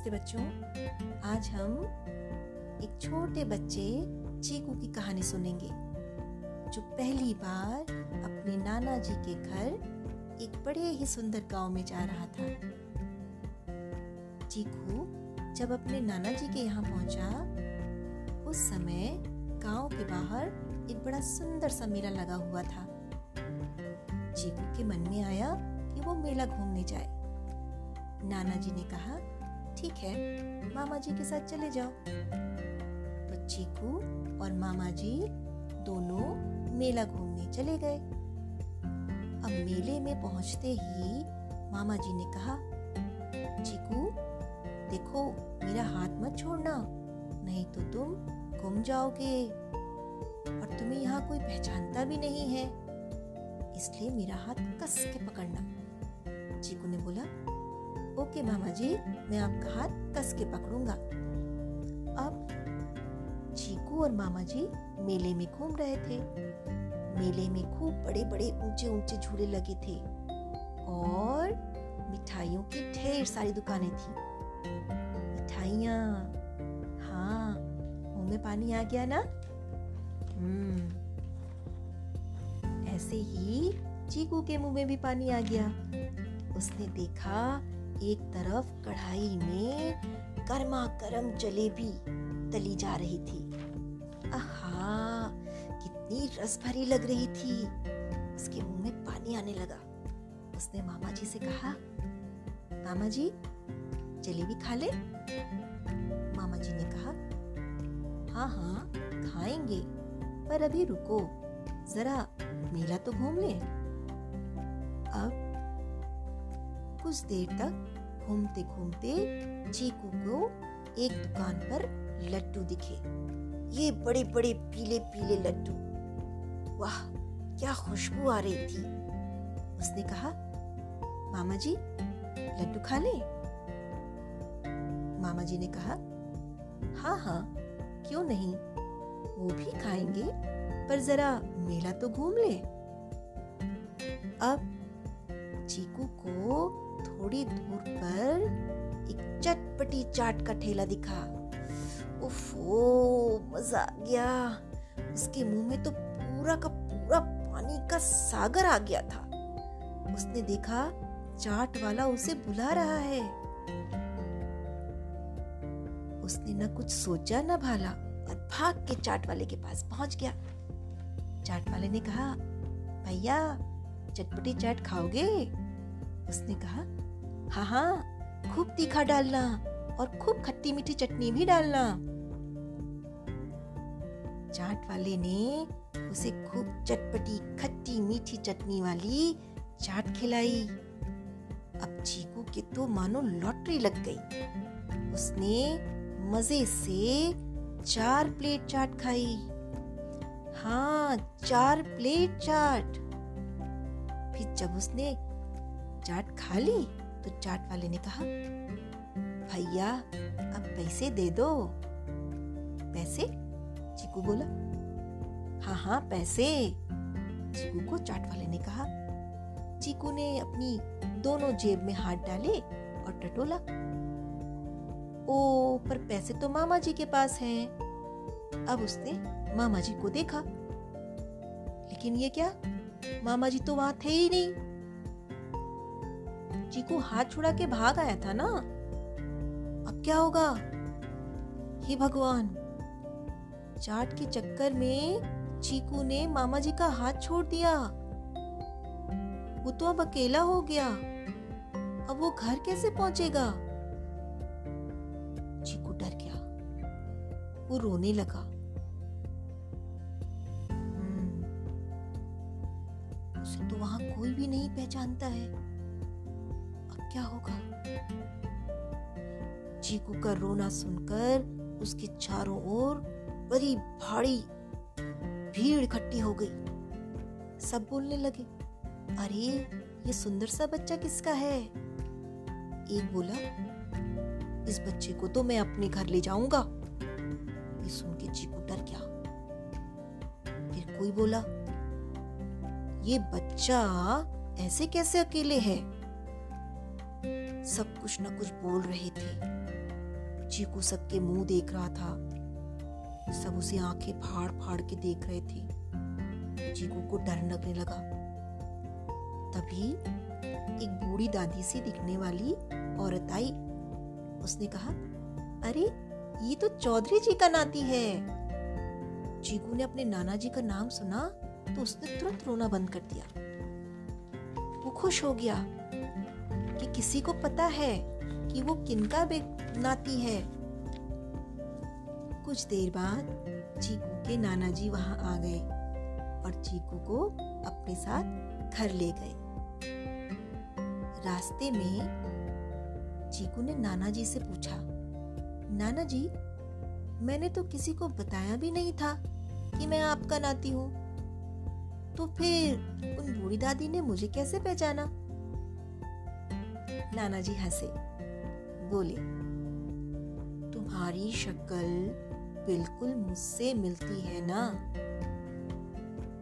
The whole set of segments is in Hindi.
नमस्ते बच्चों। आज हम एक छोटे बच्चे चीकू की कहानी सुनेंगे, जो पहली बार अपने नाना जी के घर एक बड़े ही सुंदर गाँव में जा रहा था। चीकू जब अपने नाना जी के यहाँ पहुँचा, उस समय गाँव के बाहर एक बड़ा सुंदर सा मेला लगा हुआ था। चीकू के मन में आया कि वो मेला घूमने जाए। नाना जी ने कहा ठीक है, मामा जी के साथ चले जाओ। तो चीकू और मामा जी दोनों मेला घूमने चले गए। अब मेले में पहुँचते ही मामा जी ने कहा चीकू देखो, मेरा हाथ मत छोड़ना, नहीं तो तुम गुम जाओगे। और तुम्हें यहाँ कोई पहचानता भी नहीं है, इसलिए मेरा हाथ कस के पकड़ना। चीकू ने बोला ओके मामा जी, मैं आपका हाथ कस के पकड़ूँगा। अब चीकू और मामा जी मेले में घूम रहे थे। मेले में खूब बड़े बड़े ऊँचे ऊँचे झूले लगे थे और मिठाइयों की ढेर सारी दुकानें थी। मिठाइया हाँ मुँह में पानी आ गया ना? हम्म ऐसे ही चीकू के मुँह में भी पानी आ गया। उसने देखा एक तरफ़ कढ़ाई में गर्मा गर्म जलेबी तली जा रही थी। आहा, कितनी रस भरी लग रही थी। उसके मुँह में पानी आने लगा। उसने मामा जी से कहा मामा जी जलेबी खा ले? मामा जी ने कहा हाँ हाँ खाएँगे, पर अभी रुको, जरा मेला तो घूम ले। कुछ देर तक घूमते घूमते चीकू को एक दुकान पर लड्डू दिखे। ये बड़े बड़े पीले पीले लड्डू। वाह, क्या खुशबू आ रही थी। उसने कहा मामा जी लड्डू खा ले? मामा जी ने कहा हाँ हाँ क्यों नहीं? वो भी खाएँगे, पर जरा मेला तो घूम ले। अब चीकू को थोड़ी दूर पर एक चटपटी चाट का ठेला दिखा। ओफो मज़ा आ गया। उसके मुँह में तो पूरा का पूरा पानी का सागर आ गया था। उसने देखा, चाट वाला उसे बुला रहा है। उसने न कुछ सोचा, न भाला, और भाग के चाट वाले के पास पहुँच गया। चाट वाले ने कहा, भैया, चटपटी चाट खाओगे? उसने कहा हाँ हाँ खूब तीखा डालना और खूब खट्टी मीठी चटनी भी डालना। चाट वाले ने उसे खूब चटपटी, खट्टी मीठी चटनी वाली चाट खिलाई। अब चीकू के तो मानो लॉटरी लग गई। उसने मज़े से चार प्लेट चाट खाई। हाँ चार प्लेट चाट। फिर जब उसने चाट खा ली तो चाट वाले ने कहा, भैया, अब पैसे दे दो। पैसे? चीकू बोला। हाँ हाँ पैसे। चीकू को चाट वाले ने कहा। चीकू ने अपनी दोनों जेब में हाथ डाले और टटोला। ओ, पर पैसे तो मामा जी के पास हैं। अब उसने मामा जी को देखा। लेकिन ये क्या? मामा जी तो वहाँ थे ही नहीं। चीकू हाथ छुड़ा के भाग आया था ना? अब क्या होगा? हे भगवान, चाट के चक्कर में चीकू ने मामा जी का हाथ छोड़ दिया। वो तो अब अकेला हो गया। अब वो घर कैसे पहुंचेगा? चीकू डर गया। वो रोने लगा। उसे तो वहाँ कोई भी नहीं पहचानता है। क्या होगा? चीकू का रोना सुनकर उसके चारों ओर बड़ी भारी भीड़ इकट्ठी हो गई। सब बोलने लगे, अरे, ये सुंदर सा बच्चा किसका है? एक बोला, इस बच्चे को तो मैं अपने घर ले जाऊँगा। ये सुन के चीकू डर गया। फिर कोई बोला, ये बच्चा ऐसे कैसे अकेले है? सब कुछ न कुछ बोल रहे थे। चीकू सबके मुँह देख रहा था। सब उसे आँखें फाड़ फाड़ के देख रहे थे। चीकू को डर लगने लगा। तभी एक बूढ़ी दादी सी दिखने वाली औरत आई। उसने कहा, अरे, ये तो चौधरी जी का नाती है। चीकू ने अपने नाना जी का नाम सुना तो उसने तुरंत रोना बंद कर दिया। वो खुश हो गया। कि किसी को पता है कि वो किनका नाती है। कुछ देर बाद चीकू के नाना जी वहाँ आ गए और चीकू को अपने साथ घर ले गए। रास्ते में चीकू ने नाना जी से पूछा नाना जी मैंने तो किसी को बताया भी नहीं था कि मैं आपका नाती हूँ। तो फिर उन बूढ़ी दादी ने मुझे कैसे पहचाना? नाना जी हंसे। बोले, तुम्हारी शक्ल बिल्कुल मुझसे मिलती है ना?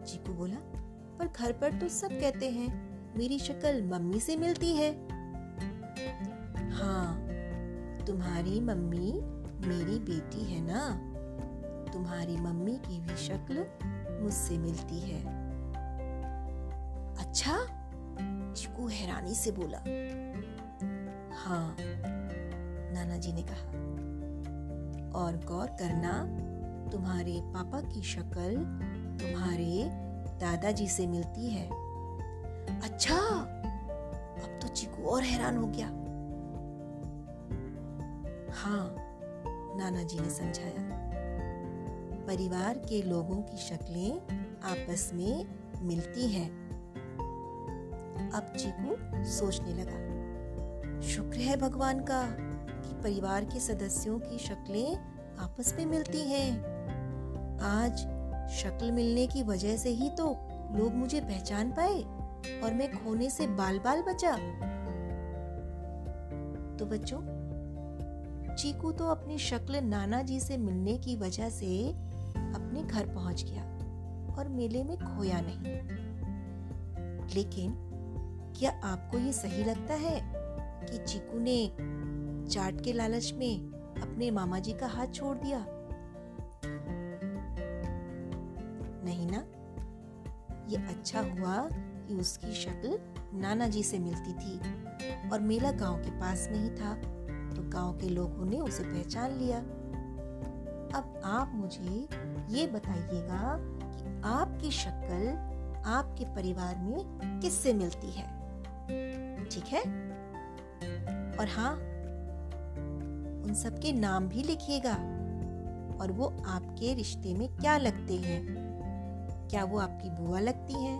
चीकू बोला, पर घर पर तो सब कहते हैं, मेरी शक्ल मम्मी से मिलती है। हाँ तुम्हारी मम्मी मेरी बेटी है ना? तुम्हारी मम्मी की भी शक्ल मुझसे मिलती है। अच्छा? चिकू हैरानी से बोला हाँ नाना जी ने कहा, और गौर करना, तुम्हारे पापा की शक्ल तुम्हारे दादाजी से मिलती है। अच्छा अब तो चिकू और हैरान हो गया। हाँ नाना जी ने समझाया। परिवार के लोगों की शक्लें आपस में मिलती हैं। अब चीकू सोचने लगा। शुक्र है भगवान का कि परिवार के सदस्यों की शक्लें आपस में मिलती हैं। आज शक्ल मिलने की वजह से ही तो लोग मुझे पहचान पाए और मैं खोने से बाल बाल बचा। तो बच्चों, चीकू तो अपनी शक्ल नाना जी से मिलने की वजह से अपने घर पहुँच गया और मेले में खोया नहीं। लेकिन क्या आपको ये सही लगता है? कि चीकू ने चाट के लालच में अपने मामा जी का हाथ छोड़ दिया। नहीं ना? ये अच्छा हुआ कि उसकी शक्ल नाना जी से मिलती थी और मेला गाँव के पास में ही था तो गाँव के लोगों ने उसे पहचान लिया। अब आप मुझे ये बताइएगा कि आपकी शक्ल आपके परिवार में किससे मिलती है? ठीक है? और हाँ उन सबके नाम भी लिखिएगा। और वो आपके रिश्ते में क्या लगते हैं? क्या वो आपकी बुआ लगती हैं?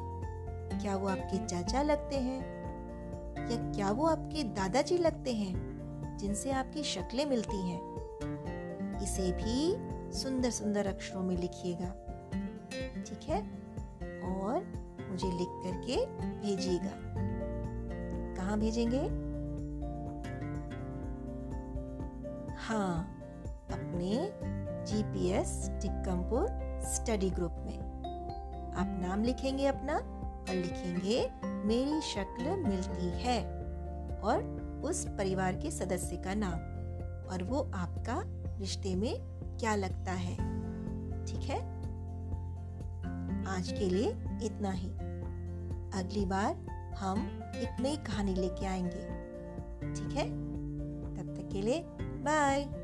क्या वो आपके चाचा लगते हैं? या क्या वो आपके दादाजी लगते हैं, जिनसे आपकी शक्लें मिलती हैं? इसे भी सुंदर सुंदर अक्षरों में लिखिएगा। ठीक है? और मुझे लिख करके भेजिएगा। कहाँ भेजेंगे? हाँ अपने जीपीएस टिक्कमपुर स्टडी ग्रुप में। आप नाम लिखेंगे अपना और लिखेंगे, मेरी शक्ल मिलती है और उस परिवार के सदस्य का नाम और वो आपका रिश्ते में क्या लगता है। ठीक है? आज के लिए इतना ही। अगली बार हम एक नई कहानी लेके आएँगे। ठीक है? तब तक के लिए Bye!